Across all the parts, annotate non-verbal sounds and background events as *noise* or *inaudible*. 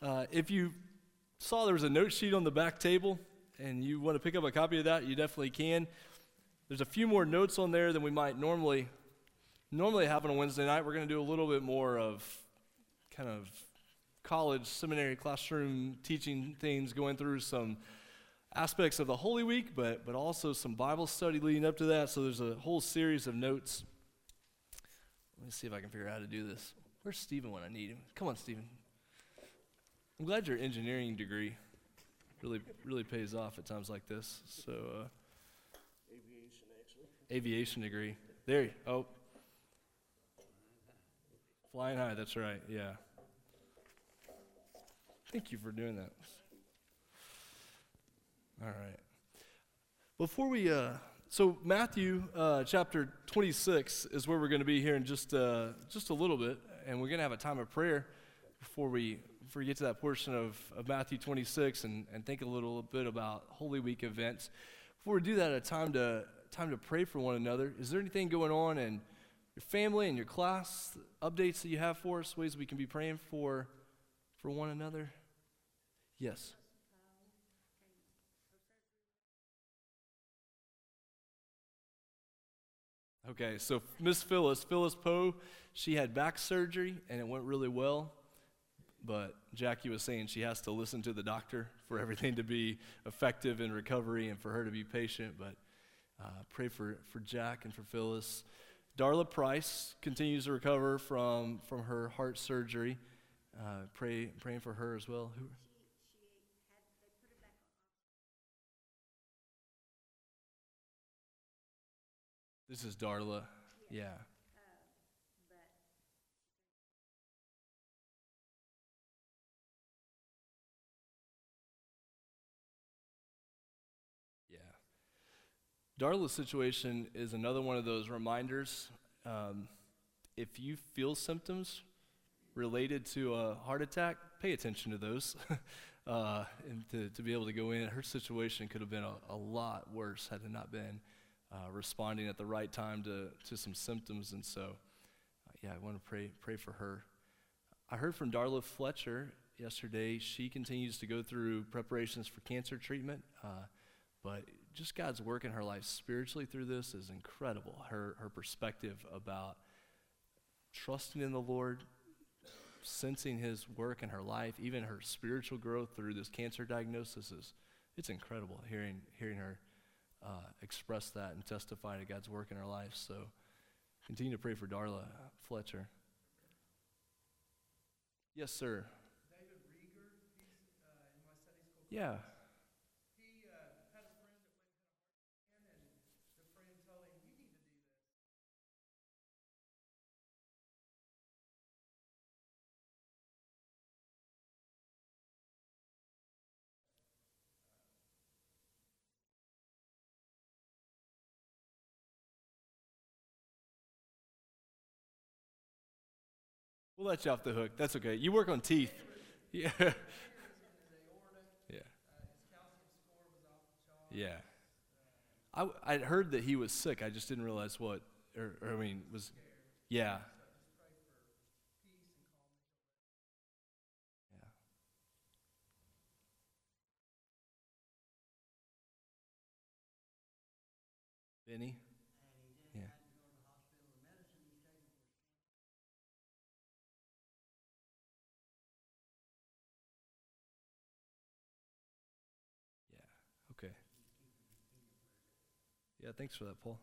Uh, if you saw there was a note sheet on the back table and you want to pick up a copy of that, you definitely can. There's a few more notes on there than we might normally normally have on a Wednesday night. We're going to do a little bit more of kind of college, seminary, classroom teaching things, going through some aspects of the Holy Week, but, but also some Bible study leading up to that. So there's a whole series of notes. Let me see if I can figure out how to do this. Where's Stephen when I need him? Come on, Stephen. I'm glad your engineering degree really really pays off at times like this. So uh, Aviation, actually. aviation degree. There. You, oh, flying high. That's right. Yeah. Thank you for doing that. All right. Before we, uh, so Matthew uh, chapter 26 is where we're going to be here in just uh, just a little bit, and we're going to have a time of prayer before we before we get to that portion of, of Matthew 26 and, and think a little bit about Holy Week events. Before we do that, a time to time to pray for one another. Is there anything going on in your family and your class? Updates that you have for us? Ways we can be praying for for one another? Yes. Okay, so Miss Phyllis, Phyllis Poe, she had back surgery and it went really well. But Jackie was saying she has to listen to the doctor for everything to be effective in recovery and for her to be patient. But uh, pray for, for Jack and for Phyllis. Darla Price continues to recover from, from her heart surgery. Uh, pray, praying for her as well. Who, This is Darla. Yeah. Darla's situation is another one of those reminders. Um, if you feel symptoms related to a heart attack, pay attention to those. *laughs* uh, and to, to be able to go in, her situation could have been a, a lot worse had it not been uh, responding at the right time to, to some symptoms. And so, uh, yeah, I want to pray, pray for her. I heard from Darla Fletcher yesterday. She continues to go through preparations for cancer treatment, uh, but just God's work in her life spiritually through this is incredible. Her, her perspective about trusting in the Lord, sensing His work in her life, even her spiritual growth through this cancer diagnosis is it's incredible hearing, hearing her uh, express that and testify to God's work in her life. So continue to pray for Darla Fletcher. Yes, sir. David Rieger, uh, in my Sunday school. Yeah. We'll let you off the hook. That's okay. You work on teeth. Yeah. Yeah. *laughs* Yeah. I, I'd heard that he was sick. I just didn't realize what, or, or I mean, was, yeah. Yeah. Benny? Yeah. Yeah, okay. Yeah, thanks for that, Paul.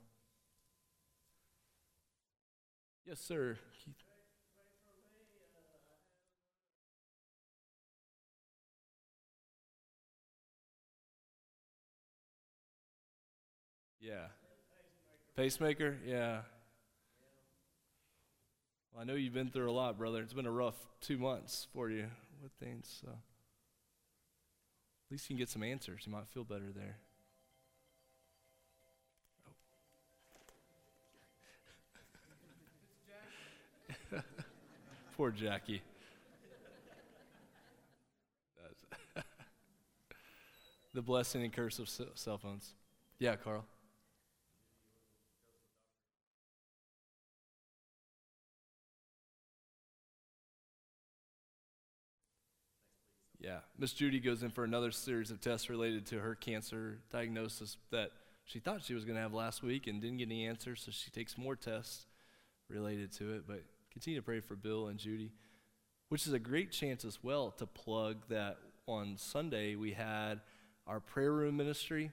Yes, sir. Keith. Yeah. Pacemaker? Yeah. Well, I know you've been through a lot, brother. It's been a rough two months for you with things, so. At least you can get some answers. You might feel better there. Poor Jackie. *laughs* The blessing and curse of cell phones. Yeah, Carl. Yeah. Miss Judy goes in for another series of tests related to her cancer diagnosis that she thought she was going to have last week and didn't get any answers, so she takes more tests related to it. But continue to pray for Bill and Judy, which is a great chance as well to plug that on Sunday we had our prayer room ministry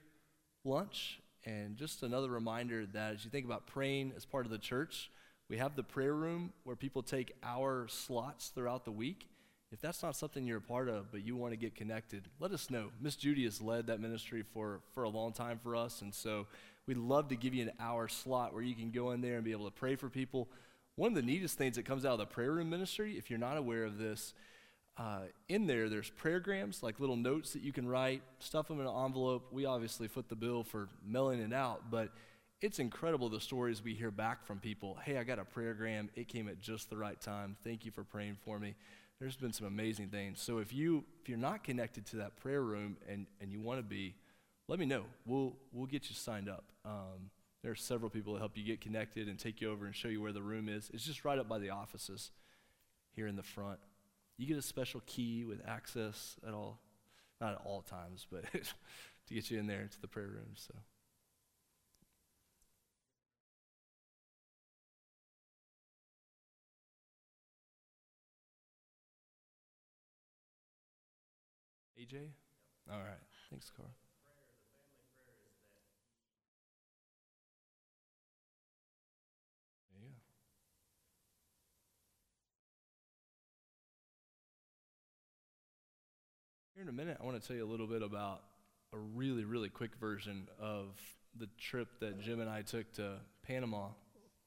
lunch. And just another reminder that as you think about praying as part of the church, we have the prayer room where people take our slots throughout the week. If that's not something you're a part of, but you want to get connected, let us know. Miss Judy has led that ministry for, for a long time for us, and so we'd love to give you an hour slot where you can go in there and be able to pray for people. One of the neatest things that comes out of the prayer room ministry, if you're not aware of this, uh, in there there's prayergrams, like little notes that you can write, stuff them in an envelope. We obviously foot the bill for mailing it out, but it's incredible the stories we hear back from people. Hey, I got a prayergram. It came at just the right time. Thank you for praying for me there's been some amazing things. So if you if you're not connected to that prayer room and, and you want to be, let me know. We'll we'll get you signed up. Um, there are several people that help you get connected and take you over and show you where the room is. It's just right up by the offices here in the front. You get a special key with access at all, not at all times, but *laughs* to get you in there to the prayer room. So. AJ? All right. Thanks, Carl. Here in a minute, I want to tell you a little bit about a really, really quick version of the trip that Jim and I took to Panama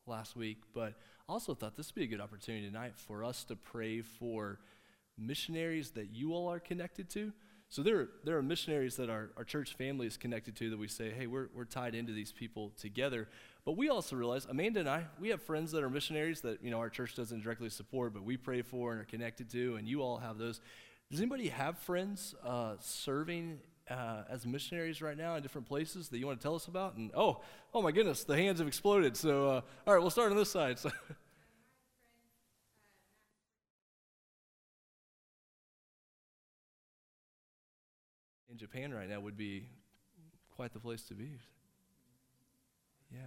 last week. But I also thought this would be a good opportunity tonight for us to pray for missionaries that you all are connected to. So there, there are missionaries that our, our church family is connected to that we say, hey, we're, we're tied into these people together. But we also realize, Amanda and I, we have friends that are missionaries that, you know, our church doesn't directly support, but we pray for and are connected to, and you all have those. Does anybody have friends uh, serving uh, as missionaries right now in different places that you want to tell us about? And oh, oh my goodness, the hands have exploded. So, uh, all right, we'll start on this side. *laughs* So in Japan right now would be quite the place to be. Yeah.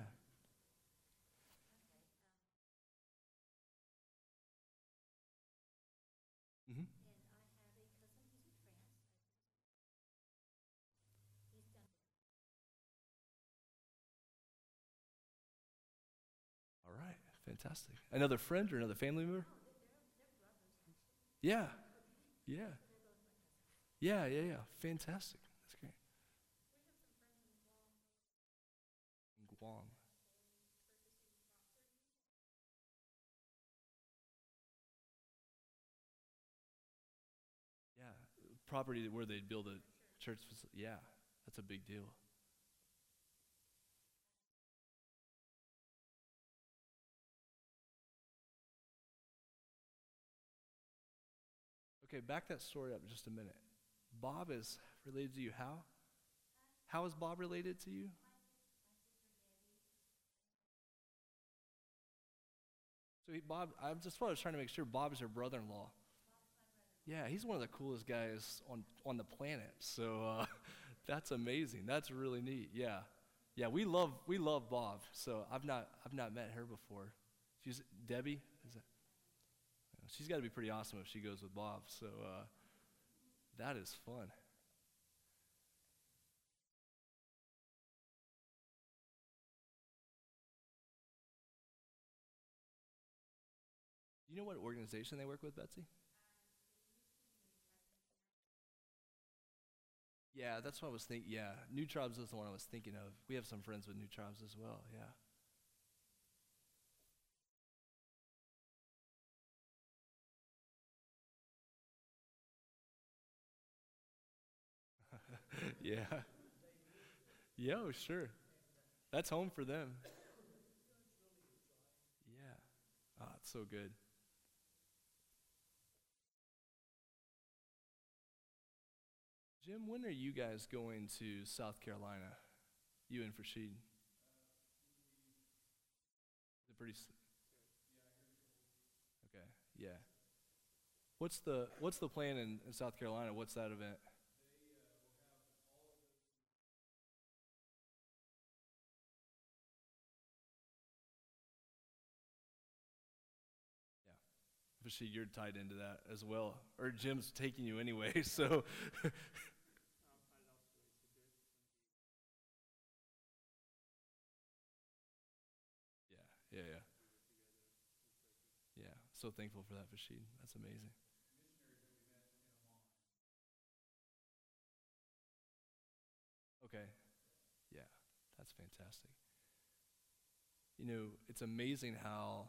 Fantastic. Another friend or another family member? Yeah, yeah. Yeah, yeah, yeah. Fantastic. That's great. In Guam. Yeah, property where they'd build a church. Yeah, that's a big deal. Okay, back that story up just a minute. Bob is related to you. How? How is Bob related to you? So he, Bob, I'm just I was trying to make sure Bob is your brother-in-law. Yeah, he's one of the coolest guys on on the planet. So uh, *laughs* that's amazing. That's really neat. Yeah, yeah. We love we love Bob. So I've not I've not met her before. She's Debbie. She's got to be pretty awesome if she goes with Bob. So. Uh, that is fun. You know what organization they work with, Betsy? Yeah, that's what I was thinking. Yeah, New Tribes is the one I was thinking of. We have some friends with New Tribes as well. Yeah. Yeah. Oh, sure. That's home for them. Yeah. Ah, oh, it's so good. Jim, when are you guys going to South Carolina? You and Farshid? Is it pretty? Okay, yeah. What's the what's the plan in, in South Carolina? What's that event? Obviously, you're tied into that as well, or Jim's taking you anyway. *laughs* So, yeah, yeah, yeah. Yeah, so thankful for that, Farshid. That's amazing. Okay. Yeah, that's fantastic. You know, it's amazing how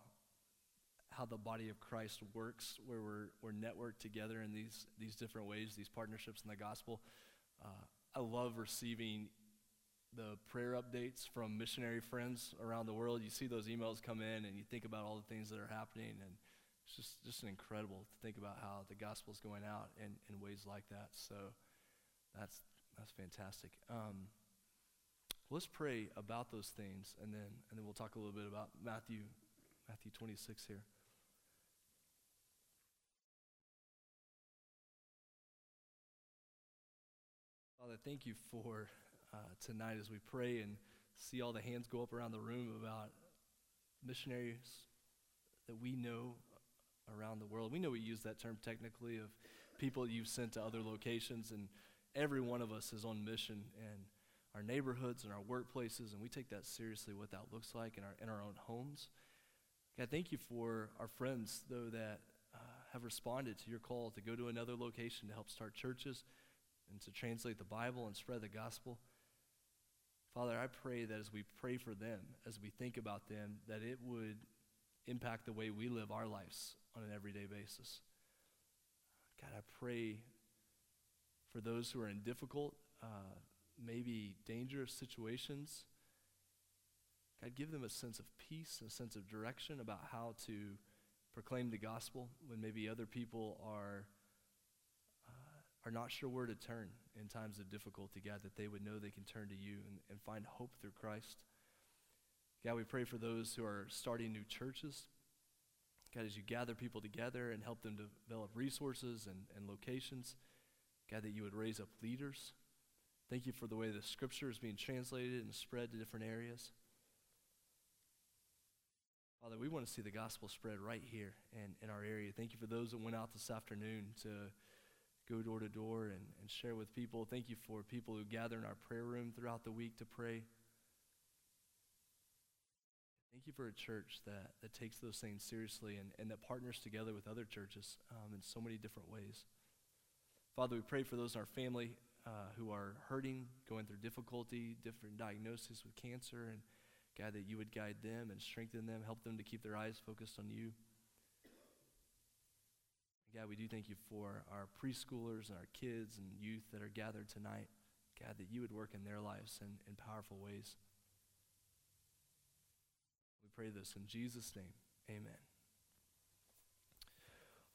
how the body of Christ works, where we're we're networked together in these these different ways, these partnerships in the gospel. Uh, I love receiving the prayer updates from missionary friends around the world. You see those emails come in, and you think about all the things that are happening, and it's just just incredible to think about how the gospel is going out in, in ways like that. So that's that's fantastic. Um, let's pray about those things, and then and then we'll talk a little bit about Matthew Matthew 26 here. Father, thank you for uh, tonight as we pray and see all the hands go up around the room about missionaries that we know around the world. We know we use that term technically of people you've sent to other locations, and every one of us is on mission in our neighborhoods and our workplaces, and we take that seriously what that looks like in our, in our own homes. God, thank you for our friends, though, that uh, have responded to your call to go to another location to help start churches and to translate the Bible and spread the gospel. Father, I pray that as we pray for them, as we think about them, that it would impact the way we live our lives on an everyday basis. God, I pray for those who are in difficult, uh, maybe dangerous situations. God, give them a sense of peace, a sense of direction about how to proclaim the gospel when maybe other people are are not sure where to turn in times of difficulty, God, that they would know they can turn to you and, and find hope through Christ. God, we pray for those who are starting new churches. God, as you gather people together and help them develop resources and, and locations, God, that you would raise up leaders. Thank you for the way the scripture is being translated and spread to different areas. Father, we want to see the gospel spread right here and in our area. Thank you for those that went out this afternoon to go door to door and, and share with people. Thank you for people who gather in our prayer room throughout the week to pray. Thank you for a church that, that takes those things seriously and, and that partners together with other churches um, in so many different ways. Father, we pray for those in our family uh, who are hurting, going through difficulty, different diagnoses with cancer, and God, that you would guide them and strengthen them, help them to keep their eyes focused on you. God, we do thank you for our preschoolers and our kids and youth that are gathered tonight. God, that you would work in their lives in, in powerful ways. We pray this in Jesus' name. Amen.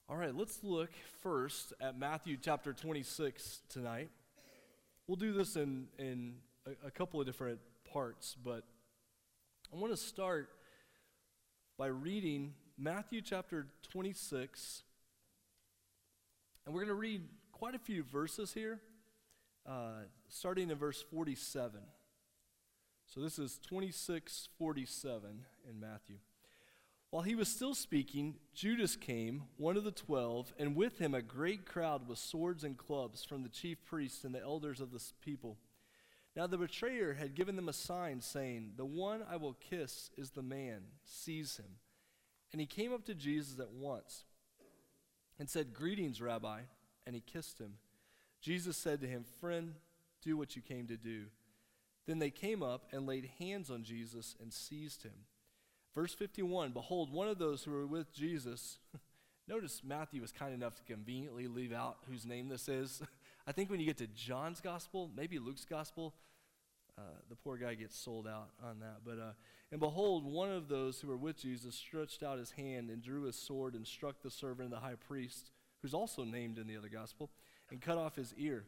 All right, let's look first at Matthew chapter 26 tonight. We'll do this in, in a, a couple of different parts, but I want to start by reading Matthew chapter 26 and we're going to read quite a few verses here, uh, starting in verse 47. So this is 2647 in Matthew. While he was still speaking, Judas came, one of the twelve, and with him a great crowd with swords and clubs from the chief priests and the elders of the people. Now the betrayer had given them a sign, saying, The one I will kiss is the man, seize him. And he came up to Jesus at once and said, Greetings, Rabbi. And he kissed him. Jesus said to him, Friend, do what you came to do. Then they came up and laid hands on Jesus and seized him. Verse 51 Behold, one of those who were with Jesus, *laughs* notice Matthew was kind enough to conveniently leave out whose name this is. *laughs* I think when you get to John's gospel, maybe Luke's gospel, uh, the poor guy gets sold out on that. But uh, and behold, one of those who were with Jesus stretched out his hand and drew his sword and struck the servant of the high priest, who's also named in the other gospel, and cut off his ear.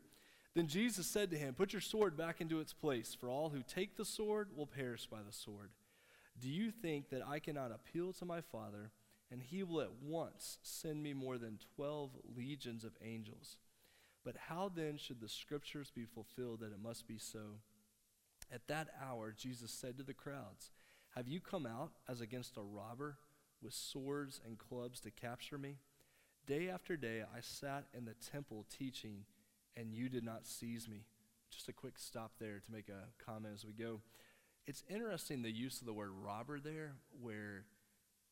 Then Jesus said to him, Put your sword back into its place, for all who take the sword will perish by the sword. Do you think that I cannot appeal to my Father, and he will at once send me more than 12 legions of angels. But how then should the scriptures be fulfilled that it must be so? At that hour, Jesus said to the crowds, Have you come out as against a robber with swords and clubs to capture me? Day after day, I sat in the temple teaching, and you did not seize me. Just a quick stop there to make a comment as we go. It's interesting the use of the word robber there, where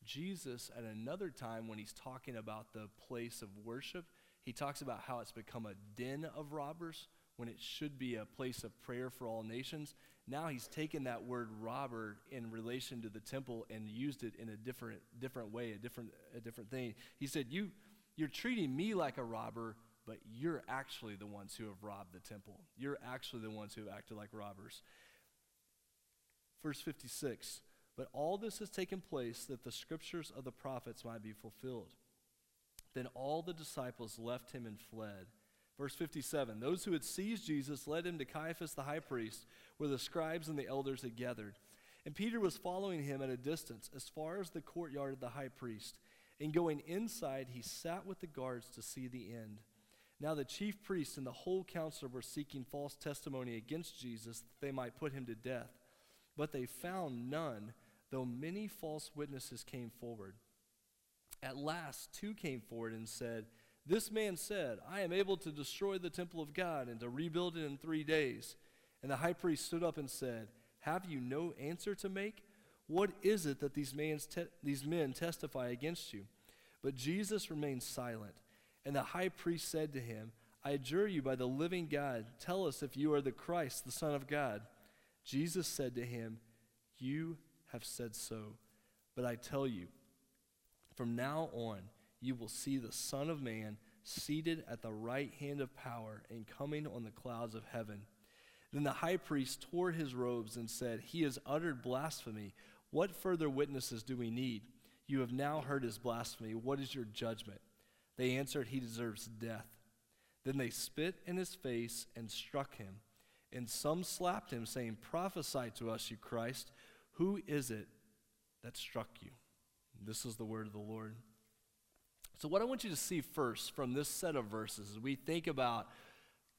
Jesus, at another time when he's talking about the place of worship, he talks about how it's become a den of robbers when it should be a place of prayer for all nations. Now he's taken that word robber in relation to the temple and used it in a different, different way, a different, a different thing. He said, you, You're treating me like a robber, but you're actually the ones who have robbed the temple. You're actually the ones who have acted like robbers. Verse 56 But all this has taken place that the scriptures of the prophets might be fulfilled. Then all the disciples left him and fled. Verse 57 Those who had seized Jesus led him to Caiaphas the high priest, where the scribes and the elders had gathered. And Peter was following him at a distance, as far as the courtyard of the high priest. And going inside, he sat with the guards to see the end. Now the chief priests and the whole council were seeking false testimony against Jesus that they might put him to death. But they found none, though many false witnesses came forward. At last, two came forward and said, This man said, I am able to destroy the temple of God and to rebuild it in three days. And the high priest stood up and said, Have you no answer to make? What is it that these, te- these men testify against you? But Jesus remained silent. And the high priest said to him, I adjure you by the living God, tell us if you are the Christ, the Son of God. Jesus said to him, You have said so. But I tell you, from now on, you will see the Son of Man seated at the right hand of power and coming on the clouds of heaven. Then the high priest tore his robes and said, He has uttered blasphemy. What further witnesses do we need? You have now heard his blasphemy. What is your judgment? They answered, He deserves death. Then they spit in his face and struck him. And some slapped him, saying, Prophesy to us, you Christ. Who is it that struck you? This is the word of the Lord. So, what I want you to see first from this set of verses as we think about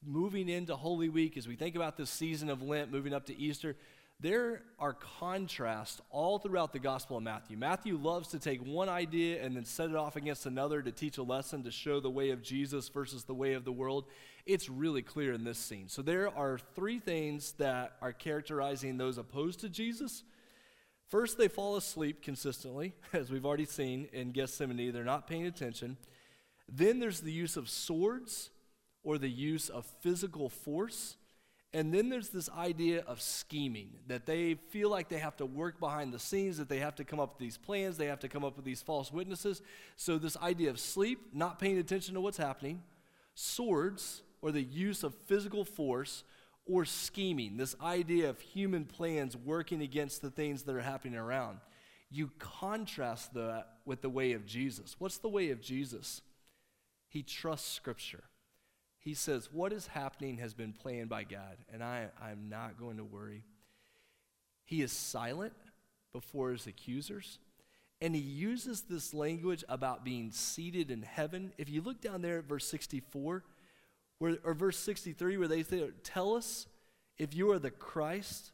moving into Holy Week, as we think about this season of Lent, moving up to Easter, there are contrasts all throughout the Gospel of Matthew. Matthew loves to take one idea and then set it off against another to teach a lesson to show the way of Jesus versus the way of the world. It's really clear in this scene. So there are three things that are characterizing those opposed to Jesus. First, they fall asleep consistently, *laughs* as we've already seen in Gethsemane. They're not paying attention. Then there's the use of swords or the use of physical force. And then there's this idea of scheming, that they feel like they have to work behind the scenes, that they have to come up with these plans, they have to come up with these false witnesses. So, this idea of sleep, not paying attention to what's happening, swords, or the use of physical force, or scheming, this idea of human plans working against the things that are happening around. You contrast that with the way of Jesus. What's the way of Jesus? He trusts Scripture. He says, What is happening has been planned by God, and I, I'm not going to worry. He is silent before his accusers, and he uses this language about being seated in heaven. If you look down there at verse 64, where, or verse 63, where they say, Tell us if you are the Christ,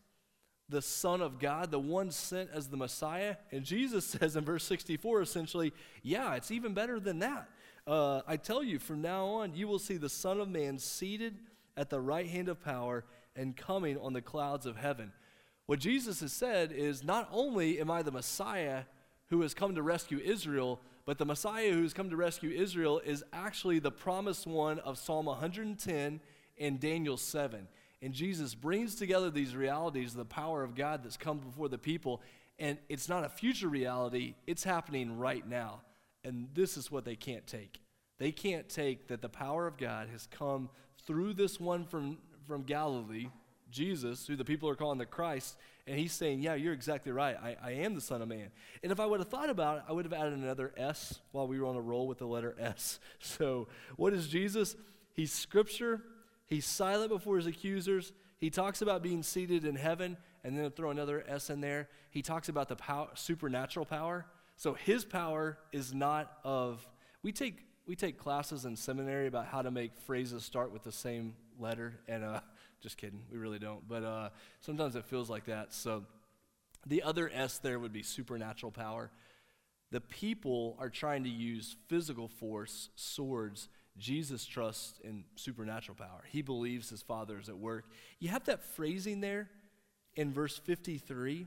the Son of God, the one sent as the Messiah. And Jesus *laughs* says in verse 64, essentially, Yeah, it's even better than that. Uh, I tell you, from now on, you will see the Son of Man seated at the right hand of power and coming on the clouds of heaven. What Jesus has said is not only am I the Messiah who has come to rescue Israel, but the Messiah who's come to rescue Israel is actually the promised one of Psalm 110 and Daniel 7. And Jesus brings together these realities, the power of God that's come before the people, and it's not a future reality, it's happening right now. And this is what they can't take. They can't take that the power of God has come through this one from, from Galilee, Jesus, who the people are calling the Christ, and he's saying, Yeah, you're exactly right. I, I am the Son of Man. And if I would have thought about it, I would have added another S while we were on a roll with the letter S. *laughs* So, what is Jesus? He's Scripture, he's silent before his accusers. He talks about being seated in heaven, and then throw another S in there. He talks about the power, supernatural power. So his power is not of, we take, we take classes in seminary about how to make phrases start with the same letter, and uh, just kidding, we really don't. But uh, sometimes it feels like that. So the other S there would be supernatural power. The people are trying to use physical force, swords. Jesus trusts in supernatural power. He believes his Father is at work. You have that phrasing there in verse 53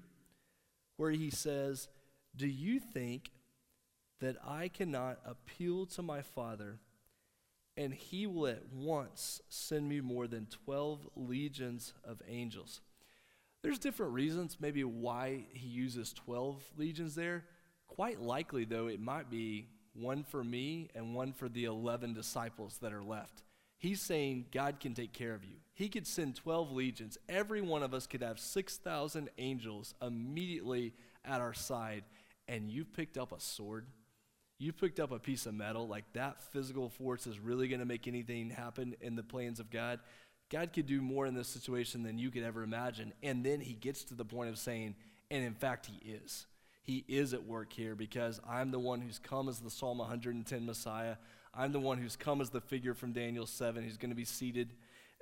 where he says, Do you think that I cannot appeal to my Father and he will at once send me more than 12 legions of angels? There's different reasons, maybe why he uses 12 legions there. Quite likely, though, it might be one for me and one for the 11 disciples that are left. He's saying God can take care of you. He could send 12 legions. Every one of us could have 6,000 angels immediately at our side. And you've picked up a sword. You've picked up a piece of metal. Like that physical force is really going to make anything happen in the plans of God. God could do more in this situation than you could ever imagine. And then he gets to the point of saying, and in fact, he is. He is at work here because I'm the one who's come as the Psalm 110 Messiah. I'm the one who's come as the figure from Daniel 7 who's going to be seated.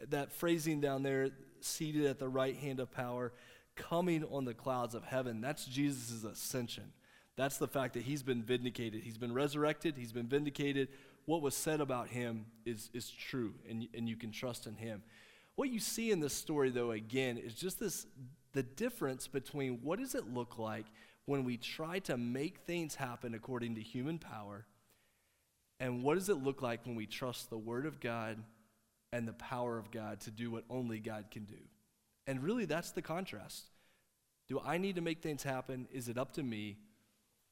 That phrasing down there, seated at the right hand of power, coming on the clouds of heaven, that's Jesus' ascension. That's the fact that he's been vindicated. He's been resurrected, he's been vindicated. What was said about him is, is true, and, and you can trust in him. What you see in this story, though, again, is just this the difference between what does it look like when we try to make things happen according to human power and what does it look like when we trust the Word of God and the power of God to do what only God can do? And really, that's the contrast. Do I need to make things happen? Is it up to me?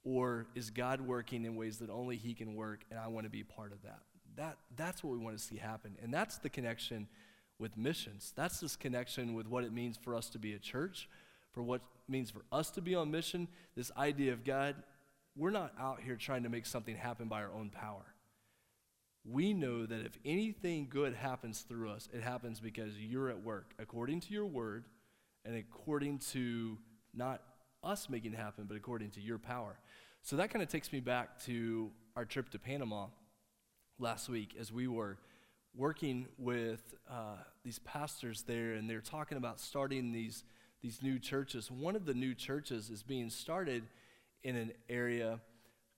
Or is God working in ways that only He can work and I want to be part of that? that that's what we want to see happen. And that's the connection with missions. That's this connection with what it means for us to be a church, for what it means for us to be on mission. This idea of God, we're not out here trying to make something happen by our own power we know that if anything good happens through us, it happens because you're at work according to your word and according to not us making it happen, but according to your power. So that kind of takes me back to our trip to Panama last week as we were working with uh, these pastors there, and they're talking about starting these, these new churches. One of the new churches is being started in an area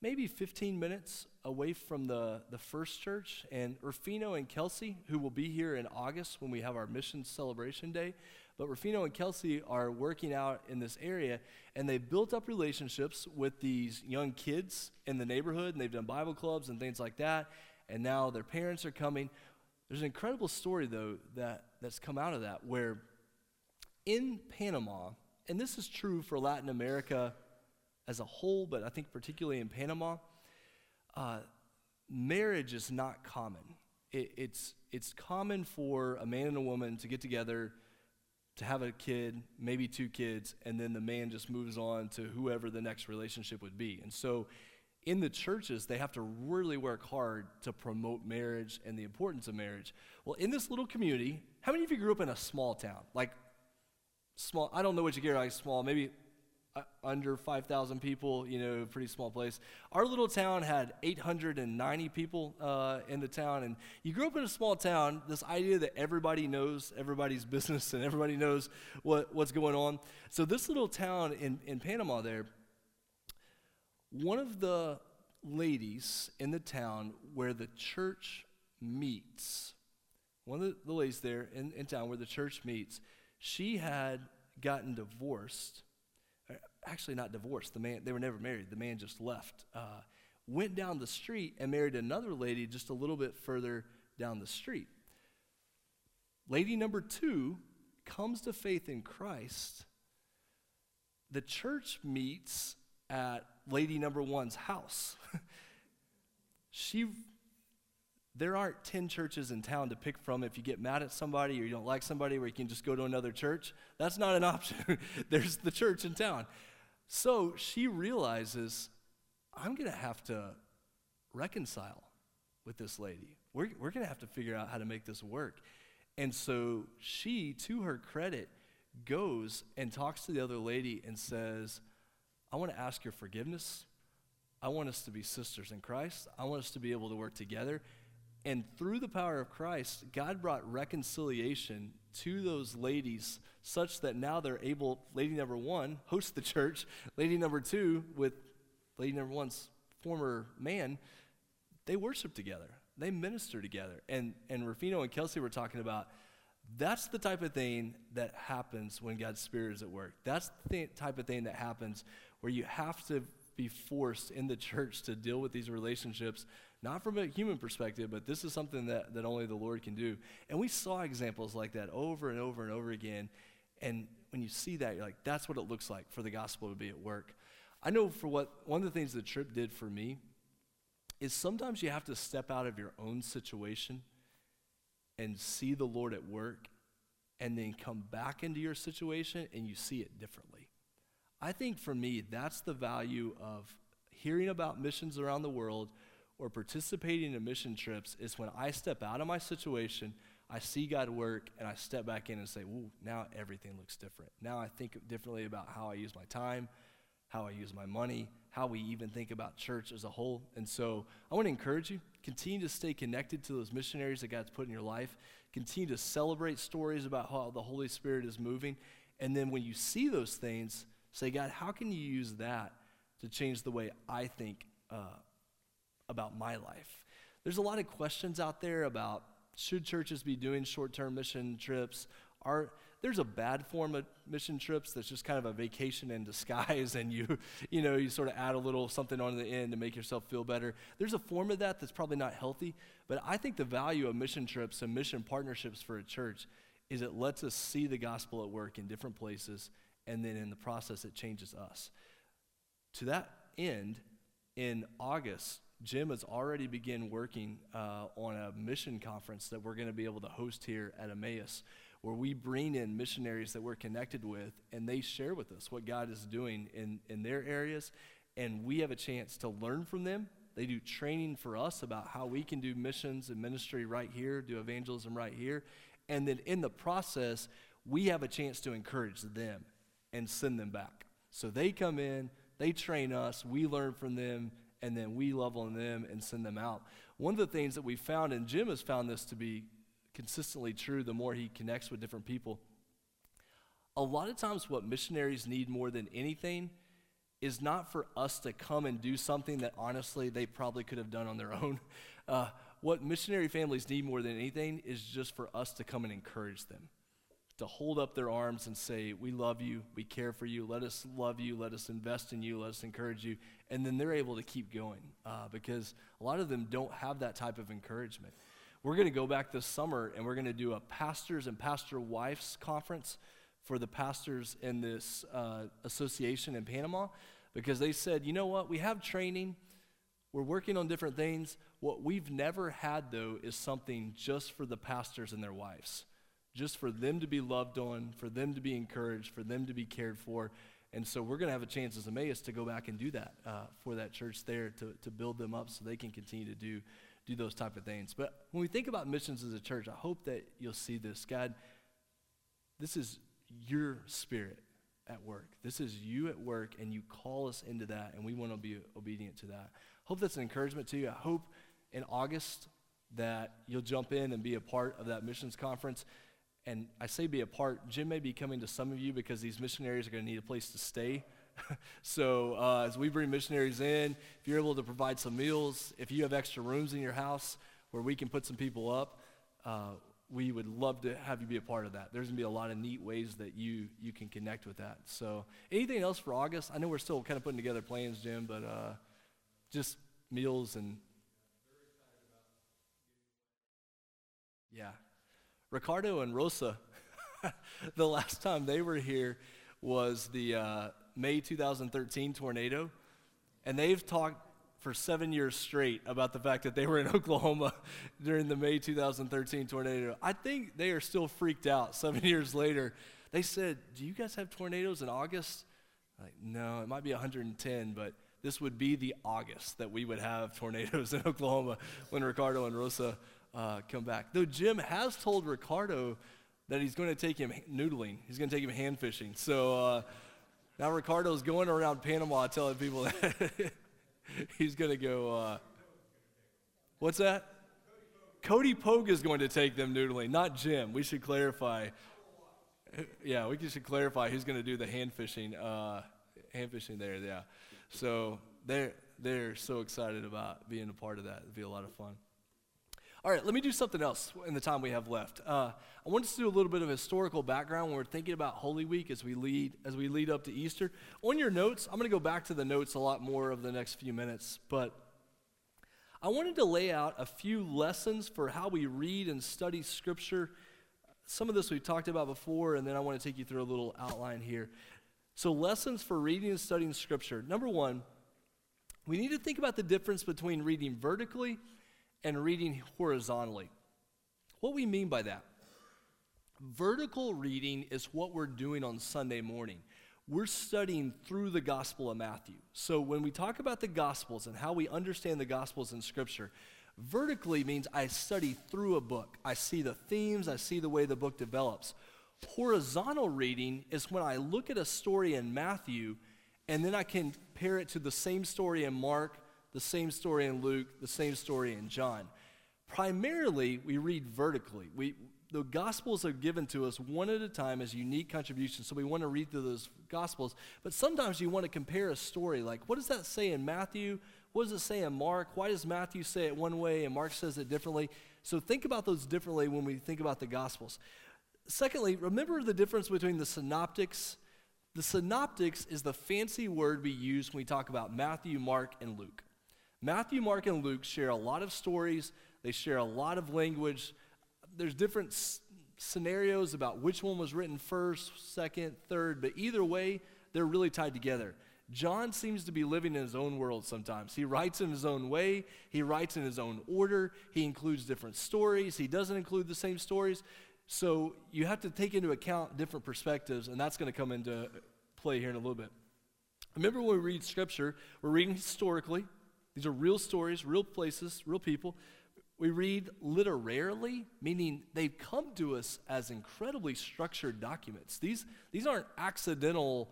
maybe 15 minutes away from the, the first church. And Rufino and Kelsey, who will be here in August when we have our mission celebration day, but Rufino and Kelsey are working out in this area, and they've built up relationships with these young kids in the neighborhood, and they've done Bible clubs and things like that. And now their parents are coming. There's an incredible story, though, that, that's come out of that, where in Panama, and this is true for Latin America as a whole, but I think particularly in Panama, uh, marriage is not common. It, it's, it's common for a man and a woman to get together, to have a kid, maybe two kids, and then the man just moves on to whoever the next relationship would be. And so in the churches, they have to really work hard to promote marriage and the importance of marriage. Well, in this little community, how many of you grew up in a small town? Like, small, I don't know what you get like small, maybe under 5,000 people, you know, pretty small place. Our little town had 890 people uh, in the town. And you grew up in a small town, this idea that everybody knows everybody's *laughs* business and everybody knows what, what's going on. So, this little town in, in Panama there, one of the ladies in the town where the church meets, one of the, the ladies there in, in town where the church meets, she had gotten divorced actually not divorced. The man, they were never married. The man just left. Uh, went down the street and married another lady just a little bit further down the street. Lady number two comes to faith in Christ. The church meets at lady number one's house. *laughs* she there aren't 10 churches in town to pick from if you get mad at somebody or you don't like somebody where you can just go to another church. That's not an option. *laughs* There's the church in town. So she realizes, I'm going to have to reconcile with this lady. We're, we're going to have to figure out how to make this work. And so she, to her credit, goes and talks to the other lady and says, I want to ask your forgiveness. I want us to be sisters in Christ. I want us to be able to work together. And through the power of Christ, God brought reconciliation to those ladies such that now they're able, lady number one, host the church. Lady number two, with lady number one's former man, they worship together. They minister together. And, and Rufino and Kelsey were talking about that's the type of thing that happens when God's Spirit is at work. That's the type of thing that happens where you have to be forced in the church to deal with these relationships, not from a human perspective, but this is something that, that only the Lord can do. And we saw examples like that over and over and over again. And when you see that, you're like, that's what it looks like for the gospel to be at work. I know for what one of the things the trip did for me is sometimes you have to step out of your own situation and see the Lord at work and then come back into your situation and you see it differently. I think for me, that's the value of hearing about missions around the world or participating in mission trips is when I step out of my situation, I see God work, and I step back in and say, Ooh, now everything looks different. Now I think differently about how I use my time, how I use my money, how we even think about church as a whole. And so I want to encourage you continue to stay connected to those missionaries that God's put in your life. Continue to celebrate stories about how the Holy Spirit is moving. And then when you see those things, say, God, how can you use that to change the way I think uh, about my life? There's a lot of questions out there about should churches be doing short term mission trips? Are, there's a bad form of mission trips that's just kind of a vacation in disguise *laughs* and you you know you sort of add a little something on the end to make yourself feel better there's a form of that that's probably not healthy but i think the value of mission trips and mission partnerships for a church is it lets us see the gospel at work in different places and then in the process it changes us to that end in august jim has already begun working uh, on a mission conference that we're going to be able to host here at emmaus where we bring in missionaries that we're connected with and they share with us what God is doing in, in their areas. And we have a chance to learn from them. They do training for us about how we can do missions and ministry right here, do evangelism right here. And then in the process, we have a chance to encourage them and send them back. So they come in, they train us, we learn from them, and then we love on them and send them out. One of the things that we found, and Jim has found this to be consistently true the more he connects with different people. A lot of times, what missionaries need more than anything is not for us to come and do something that honestly they probably could have done on their *laughs* own. Uh, what missionary families need more than anything is just for us to come and encourage them, to hold up their arms and say, We love you, we care for you, let us love you, let us invest in you, let us encourage you. And then they're able to keep going uh, because a lot of them don't have that type of encouragement. We're going to go back this summer and we're going to do a pastors and pastor wives conference for the pastors in this uh, association in Panama because they said, you know what, we have training, we're working on different things. What we've never had, though, is something just for the pastors and their wives, just for them to be loved on, for them to be encouraged, for them to be cared for. And so we're going to have a chance as Emmaus to go back and do that uh, for that church there to, to build them up so they can continue to do do those type of things. But when we think about missions as a church, I hope that you'll see this. God, this is your spirit at work. This is you at work, and you call us into that, and we want to be obedient to that. Hope that's an encouragement to you. I hope in August that you'll jump in and be a part of that missions conference. And I say be a part. Jim may be coming to some of you because these missionaries are going to need a place to stay *laughs* so uh, as we bring missionaries in, if you're able to provide some meals, if you have extra rooms in your house where we can put some people up, uh, we would love to have you be a part of that. There's going to be a lot of neat ways that you you can connect with that. So anything else for August? I know we're still kind of putting together plans, Jim, but uh, just meals and yeah, Ricardo and Rosa. *laughs* the last time they were here was the uh, May 2013 tornado, and they've talked for seven years straight about the fact that they were in *laughs* Oklahoma during the May 2013 tornado. I think they are still freaked out *laughs* seven years later. They said, Do you guys have tornadoes in August? Like, no, it might be 110, but this would be the August that we would have tornadoes in Oklahoma when Ricardo and Rosa uh, come back. Though Jim has told Ricardo that he's going to take him noodling, he's going to take him hand fishing. So, uh, now Ricardo's going around Panama telling people that. *laughs* he's going to go. Uh, what's that? Cody Pogue is going to take them noodling, not Jim. We should clarify. Yeah, we should clarify who's going to do the hand fishing. Uh, hand fishing there, yeah. So they're they're so excited about being a part of that. It'll be a lot of fun. All right, let me do something else in the time we have left. Uh, I want us to do a little bit of historical background when we're thinking about Holy Week as we lead as we lead up to Easter. On your notes, I'm going to go back to the notes a lot more of the next few minutes, but I wanted to lay out a few lessons for how we read and study Scripture. Some of this we've talked about before, and then I want to take you through a little outline here. So, lessons for reading and studying Scripture. Number one, we need to think about the difference between reading vertically and reading horizontally. What we mean by that? Vertical reading is what we're doing on Sunday morning. We're studying through the Gospel of Matthew. So when we talk about the Gospels and how we understand the Gospels in Scripture, vertically means I study through a book. I see the themes, I see the way the book develops. Horizontal reading is when I look at a story in Matthew and then I can pair it to the same story in Mark, the same story in Luke, the same story in John. Primarily, we read vertically. We, the Gospels are given to us one at a time as unique contributions, so we want to read through those Gospels. But sometimes you want to compare a story, like what does that say in Matthew? What does it say in Mark? Why does Matthew say it one way and Mark says it differently? So think about those differently when we think about the Gospels. Secondly, remember the difference between the synoptics. The synoptics is the fancy word we use when we talk about Matthew, Mark, and Luke. Matthew, Mark, and Luke share a lot of stories, they share a lot of language. There's different s- scenarios about which one was written first, second, third, but either way, they're really tied together. John seems to be living in his own world sometimes. He writes in his own way, he writes in his own order, he includes different stories, he doesn't include the same stories. So you have to take into account different perspectives, and that's going to come into play here in a little bit. Remember when we read scripture, we're reading historically, these are real stories, real places, real people. We read literarily, meaning they've come to us as incredibly structured documents. These, these aren't accidental,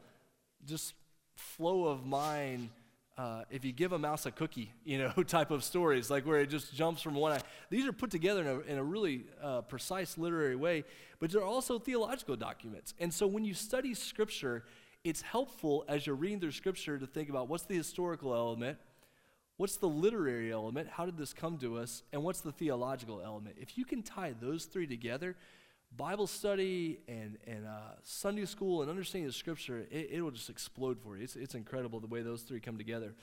just flow of mind. Uh, if you give a mouse a cookie, you know, *laughs* type of stories, like where it just jumps from one. Eye. These are put together in a, in a really uh, precise literary way, but they're also theological documents. And so when you study Scripture, it's helpful as you're reading through Scripture to think about what's the historical element, What's the literary element? How did this come to us? And what's the theological element? If you can tie those three together, Bible study and, and uh, Sunday school and understanding the Scripture, it, will just explode for you. It's, it's incredible the way those three come together.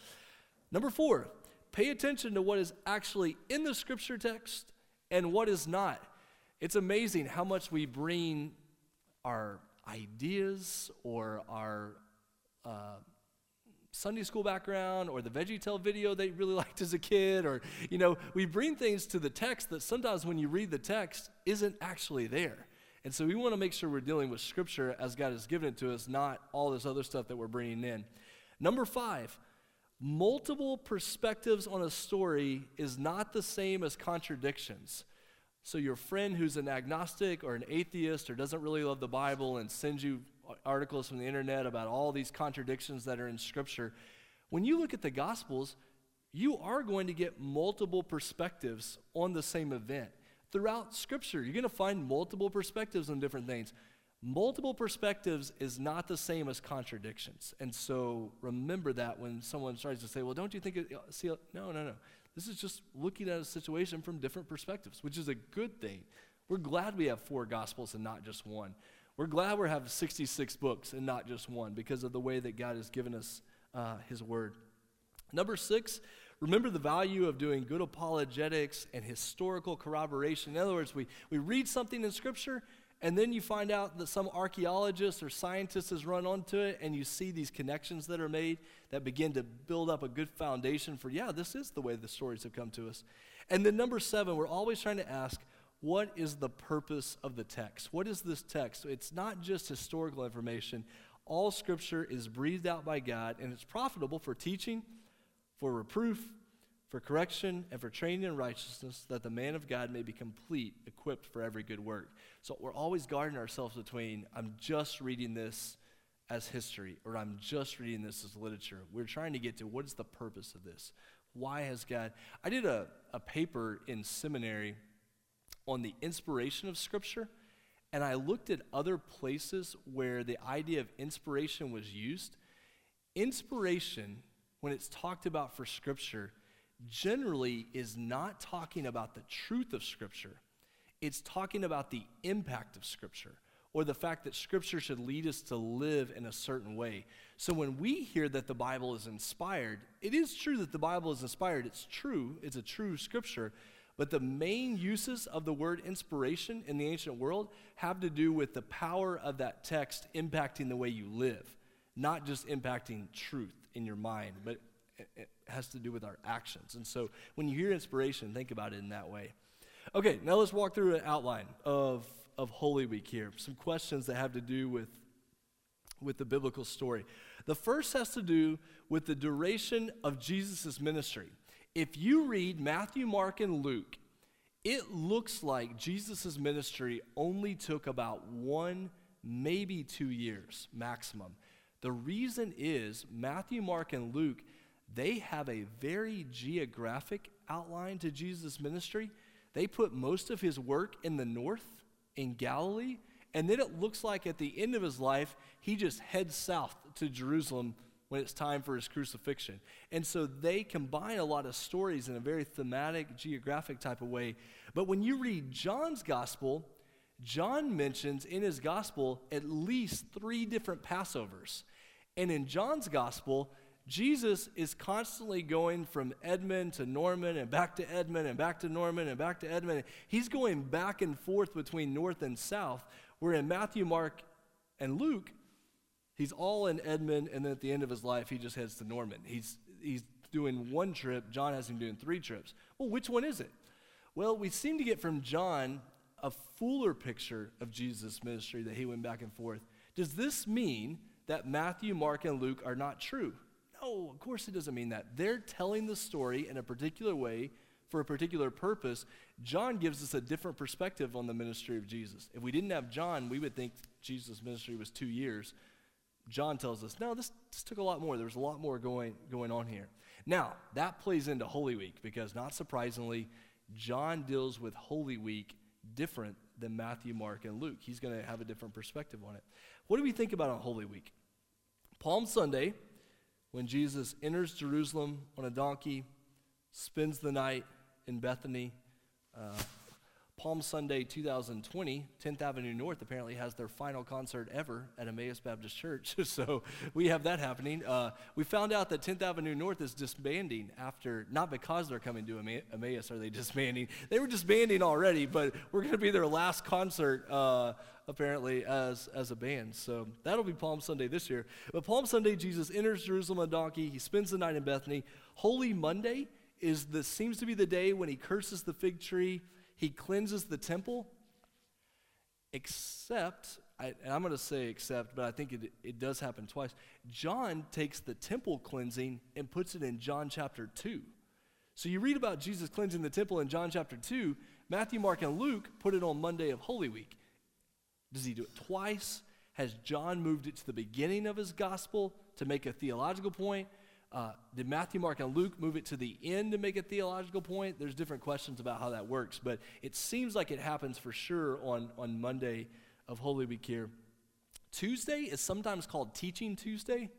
Number four, pay attention to what is actually in the Scripture text and what is not. It's amazing how much we bring our ideas or our uh, Sunday school background or the VeggieTale video they really *laughs* liked as a kid, or, you know, we bring things to the text that sometimes when you read the text isn't actually there. And so we want to make sure we're dealing with Scripture as God has given it to us, not all this other stuff that we're bringing in. Number five, multiple perspectives on a story is not the same as contradictions. So your friend who's an agnostic or an atheist or doesn't really love the Bible and sends you articles from the internet about all these contradictions that are in Scripture. When you look at the Gospels, you are going to get multiple perspectives on the same event. Throughout Scripture, you're going to find multiple perspectives on different things. Multiple perspectives is not the same as contradictions. And so remember that when someone tries to say, well, don't you think it, uh, see, uh, no, no, no. This is just looking at a situation from different perspectives, which is a good thing. We're glad we have four gospels and not just one. We're glad we have 66 books and not just one because of the way that God has given us uh, His Word. Number six, remember the value of doing good apologetics and historical corroboration. In other words, we, we read something in Scripture and then you find out that some archaeologist or scientist has run onto it, and you see these connections that are made that begin to build up a good foundation for, yeah, this is the way the stories have come to us. And then, number seven, we're always trying to ask, what is the purpose of the text? What is this text? It's not just historical information. All scripture is breathed out by God and it's profitable for teaching, for reproof, for correction, and for training in righteousness, that the man of God may be complete, equipped for every good work. So we're always guarding ourselves between, I'm just reading this as history or I'm just reading this as literature. We're trying to get to what is the purpose of this? Why has God? I did a, a paper in seminary on the inspiration of Scripture, and I looked at other places where the idea of inspiration was used. Inspiration, when it's talked about for Scripture, generally is not talking about the truth of Scripture, it's talking about the impact of Scripture or the fact that Scripture should lead us to live in a certain way. So when we hear that the Bible is inspired, it is true that the Bible is inspired. It's true, it's a true Scripture. But the main uses of the word inspiration in the ancient world have to do with the power of that text impacting the way you live, not just impacting truth in your mind, but it has to do with our actions. And so when you hear inspiration, think about it in that way. Okay, now let's walk through an outline of, of Holy Week here. Some questions that have to do with, with the biblical story. The first has to do with the duration of Jesus' ministry. If you read Matthew, Mark, and Luke, it looks like Jesus' ministry only took about one, maybe two years maximum. The reason is Matthew, Mark, and Luke, they have a very geographic outline to Jesus' ministry. They put most of his work in the north, in Galilee, and then it looks like at the end of his life, he just heads south to Jerusalem when it's time for his crucifixion. And so they combine a lot of stories in a very thematic, geographic type of way. But when you read John's gospel, John mentions in his gospel at least three different Passovers. And in John's gospel, Jesus is constantly going from Edmond to Norman and back to Edmond and back to Norman and back to Edmond. He's going back and forth between north and south, where in Matthew, Mark, and Luke, He's all in Edmond, and then at the end of his life, he just heads to Norman. He's, he's doing one trip. John has him doing three trips. Well, which one is it? Well, we seem to get from John a fuller picture of Jesus' ministry that he went back and forth. Does this mean that Matthew, Mark, and Luke are not true? No, of course it doesn't mean that. They're telling the story in a particular way for a particular purpose. John gives us a different perspective on the ministry of Jesus. If we didn't have John, we would think Jesus' ministry was two years. John tells us, no, this, this took a lot more. There was a lot more going, going on here. Now, that plays into Holy Week because, not surprisingly, John deals with Holy Week different than Matthew, Mark, and Luke. He's going to have a different perspective on it. What do we think about on Holy Week? Palm Sunday, when Jesus enters Jerusalem on a donkey, spends the night in Bethany. Uh, Palm Sunday 2020, 10th Avenue North apparently has their final concert ever at Emmaus Baptist Church. *laughs* so we have that happening. Uh, we found out that 10th Avenue North is disbanding after, not because they're coming to Emmaus are they disbanding. They were disbanding already, but we're going to be their last concert uh, apparently as, as a band. So that'll be Palm Sunday this year. But Palm Sunday, Jesus enters Jerusalem on donkey. He spends the night in Bethany. Holy Monday is the, seems to be the day when he curses the fig tree he cleanses the temple, except, I, and I'm going to say except, but I think it, it does happen twice. John takes the temple cleansing and puts it in John chapter 2. So you read about Jesus cleansing the temple in John chapter 2. Matthew, Mark, and Luke put it on Monday of Holy Week. Does he do it twice? Has John moved it to the beginning of his gospel to make a theological point? Uh, did Matthew, Mark, and Luke move it to the end to make a theological point? There's different questions about how that works, but it seems like it happens for sure on, on Monday of Holy Week here. Tuesday is sometimes called Teaching Tuesday.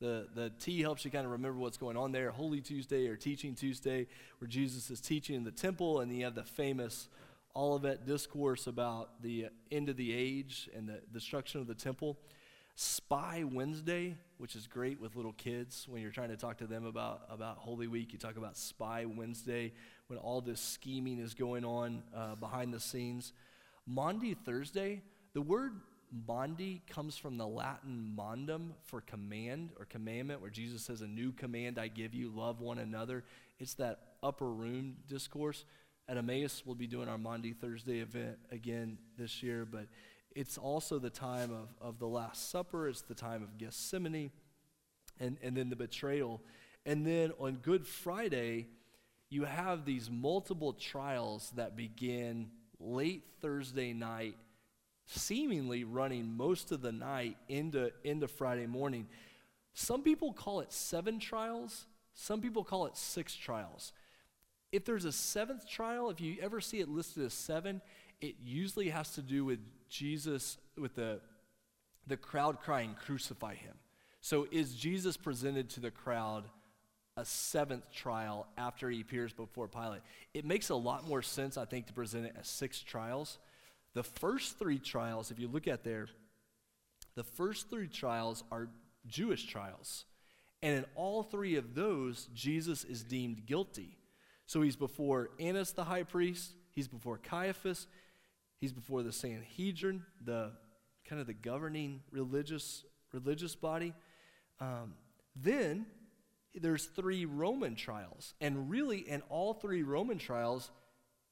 The, the T helps you kind of remember what's going on there. Holy Tuesday or Teaching Tuesday, where Jesus is teaching in the temple, and you have the famous Olivet discourse about the end of the age and the destruction of the temple. Spy Wednesday, which is great with little kids when you're trying to talk to them about, about Holy Week. You talk about Spy Wednesday when all this scheming is going on uh, behind the scenes. Maundy Thursday, the word Maundy comes from the Latin mandum for command or commandment, where Jesus says, A new command I give you, love one another. It's that upper room discourse. At Emmaus, we'll be doing our Maundy Thursday event again this year, but it's also the time of, of the Last Supper, it's the time of Gethsemane, and, and then the betrayal. And then on Good Friday, you have these multiple trials that begin late Thursday night seemingly running most of the night into, into Friday morning. Some people call it seven trials, some people call it six trials. If there's a seventh trial, if you ever see it listed as seven, it usually has to do with Jesus, with the, the crowd crying, Crucify him. So is Jesus presented to the crowd a seventh trial after he appears before Pilate? It makes a lot more sense, I think, to present it as six trials. The first three trials, if you look at there, the first three trials are Jewish trials. And in all three of those, Jesus is deemed guilty. So he's before Annas the high priest, he's before Caiaphas, he's before the Sanhedrin, the kind of the governing religious religious body. Um, then there's three Roman trials, and really in all three Roman trials,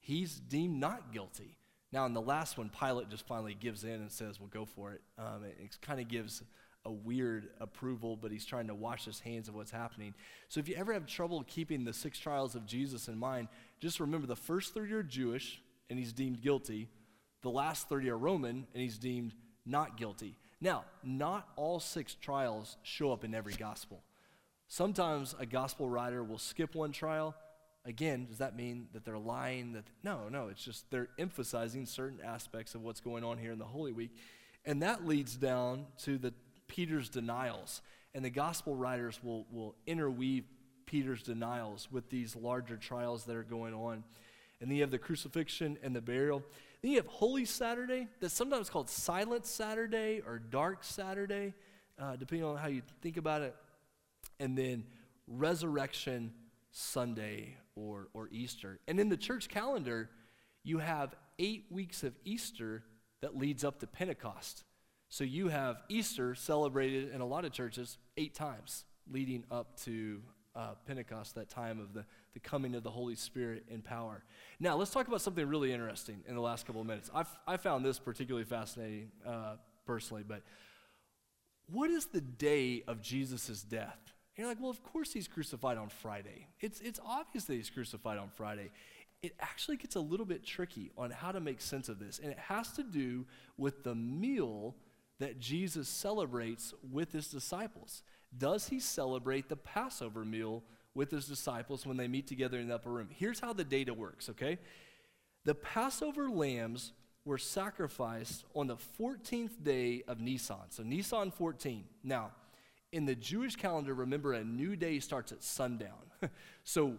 he's deemed not guilty. Now in the last one, Pilate just finally gives in and says, "Well, go for it." Um, it, it kind of gives a weird approval, but he's trying to wash his hands of what's happening. So if you ever have trouble keeping the six trials of Jesus in mind, just remember the first three are Jewish, and he's deemed guilty. The last 30 are Roman, and he's deemed not guilty. Now, not all six trials show up in every gospel. Sometimes a gospel writer will skip one trial. Again, does that mean that they're lying? That no, no, it's just they're emphasizing certain aspects of what's going on here in the Holy Week. And that leads down to the Peter's denials. And the gospel writers will, will interweave Peter's denials with these larger trials that are going on. And then you have the crucifixion and the burial. Then you have Holy Saturday, that's sometimes called Silent Saturday or Dark Saturday, uh, depending on how you think about it. And then Resurrection Sunday or, or Easter. And in the church calendar, you have eight weeks of Easter that leads up to Pentecost. So you have Easter celebrated in a lot of churches eight times leading up to uh, Pentecost, that time of the, the coming of the Holy Spirit in power. Now, let's talk about something really interesting in the last couple of minutes. I've, I found this particularly fascinating uh, personally, but what is the day of Jesus' death? And you're like, well, of course he's crucified on Friday. It's, it's obvious that he's crucified on Friday. It actually gets a little bit tricky on how to make sense of this, and it has to do with the meal that Jesus celebrates with his disciples. Does he celebrate the Passover meal with his disciples when they meet together in the upper room? Here's how the data works, okay? The Passover lambs were sacrificed on the 14th day of Nisan. So Nisan 14. Now, in the Jewish calendar, remember a new day starts at sundown. *laughs* so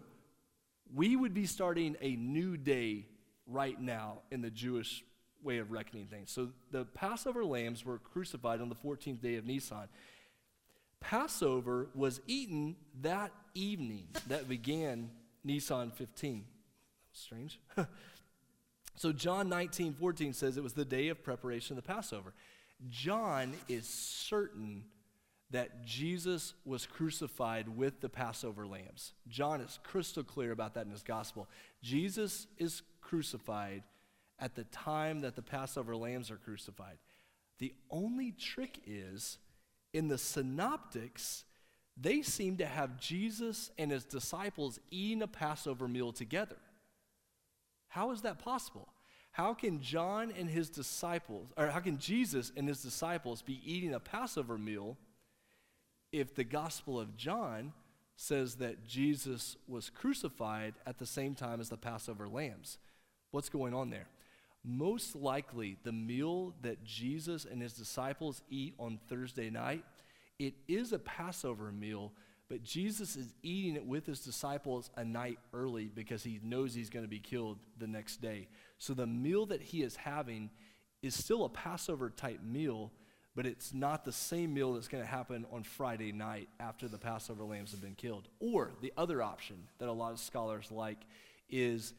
we would be starting a new day right now in the Jewish way of reckoning things. So the Passover lambs were crucified on the 14th day of Nisan. Passover was eaten that evening that began Nisan 15. Strange. *laughs* so John 19, 14 says it was the day of preparation of the Passover. John is certain that Jesus was crucified with the Passover lambs. John is crystal clear about that in his gospel. Jesus is crucified at the time that the Passover lambs are crucified. The only trick is in the synoptics, they seem to have Jesus and his disciples eating a Passover meal together. How is that possible? How can John and his disciples, or how can Jesus and his disciples be eating a Passover meal if the Gospel of John says that Jesus was crucified at the same time as the Passover lambs? What's going on there? Most likely the meal that Jesus and his disciples eat on Thursday night, it is a Passover meal, but Jesus is eating it with his disciples a night early because he knows he's going to be killed the next day. So the meal that he is having is still a Passover type meal, but it's not the same meal that's going to happen on Friday night after the Passover lambs have been killed. Or the other option that a lot of scholars like is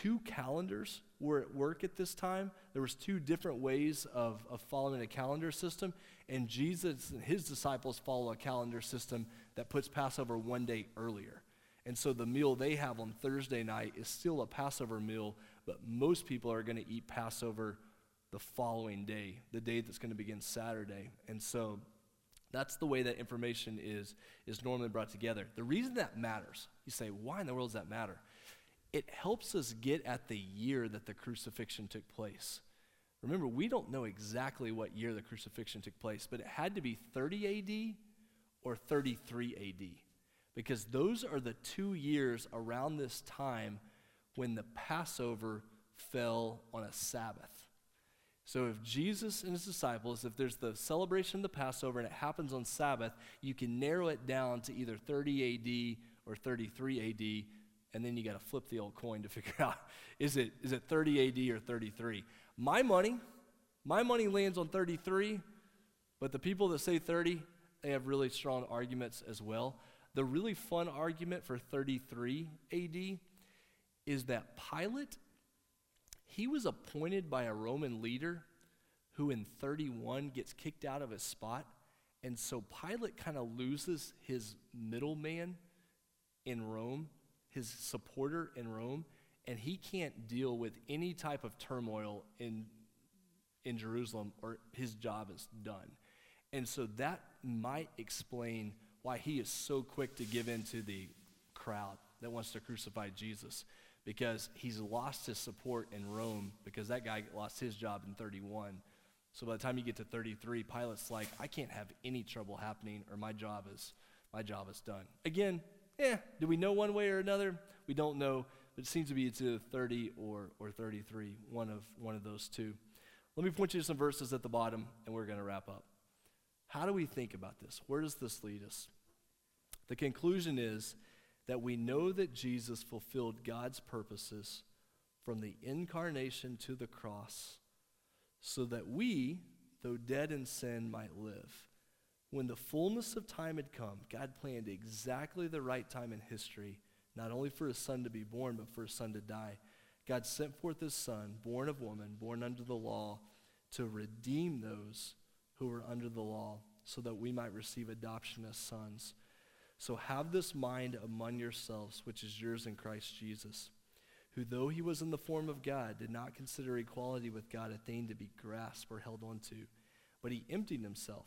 two calendars were at work at this time. There was two different ways of, of following a calendar system, and Jesus and his disciples follow a calendar system that puts Passover one day earlier. And so the meal they have on Thursday night is still a Passover meal, but most people are going to eat Passover the following day, the day that's going to begin Saturday. And so that's the way that information is, is normally brought together. The reason that matters, you say, why in the world does that matter? It helps us get at the year that the crucifixion took place. Remember, we don't know exactly what year the crucifixion took place, but it had to be 30 AD or 33 AD because those are the two years around this time when the Passover fell on a Sabbath. So if Jesus and his disciples, if there's the celebration of the Passover and it happens on Sabbath, you can narrow it down to either 30 AD or 33 AD, and then you got to flip the old coin to *laughs* figure out is it is it 30 AD or 33. My money, my money lands on 33, but the people that say 30, they have really strong arguments as well. The really fun argument for 33 AD is that Pilate he was appointed by a Roman leader who in 31 gets kicked out of his spot. And so Pilate kind of loses his middleman in Rome, his supporter in Rome, and he can't deal with any type of turmoil in, in Jerusalem or his job is done. And so that might explain why he is so quick to give in to the crowd that wants to crucify Jesus because he's lost his support in Rome because that guy lost his job in 31. So by the time you get to 33, Pilate's like, I can't have any trouble happening or my job is my job is done. Again, eh, do we know one way or another? We don't know, it seems to be it's either 30 or, or 33, one of, one of those two. Let me point you to some verses at the bottom, and we're going to wrap up. How do we think about this? Where does this lead us? The conclusion is that we know that Jesus fulfilled God's purposes from the incarnation to the cross so that we, though dead in sin, might live. When the fullness of time had come, God planned exactly the right time in history, not only for his son to be born, but for his son to die. God sent forth his son, born of woman, born under the law, to redeem those who were under the law, so that we might receive adoption as sons. So have this mind among yourselves, which is yours in Christ Jesus, who, though he was in the form of God, did not consider equality with God a thing to be grasped or held onto, but he emptied himself,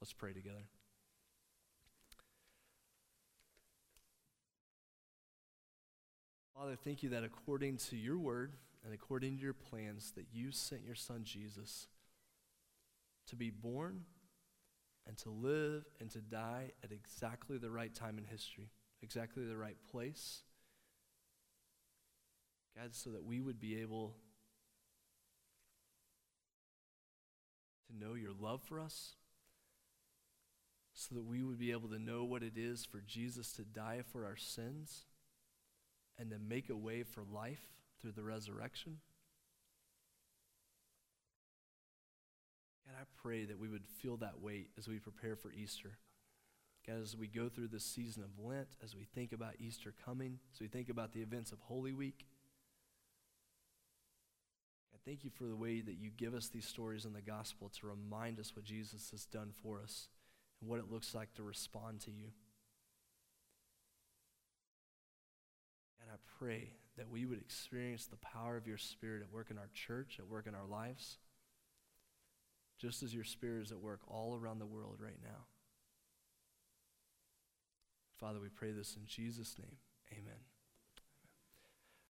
Let's pray together. Father, thank you that according to your word and according to your plans, that you sent your son Jesus to be born and to live and to die at exactly the right time in history, exactly the right place. God, so that we would be able to know your love for us, so that we would be able to know what it is for Jesus to die for our sins and to make a way for life through the resurrection. God, I pray that we would feel that weight as we prepare for Easter. God, as we go through this season of Lent, as we think about Easter coming, as we think about the events of Holy Week, God, thank you for the way that you give us these stories in the gospel to remind us what Jesus has done for us what it looks like to respond to you. And I pray that we would experience the power of your Spirit at work in our church, at work in our lives just as your Spirit is at work all around the world right now. Father, we pray this in Jesus' name. Amen.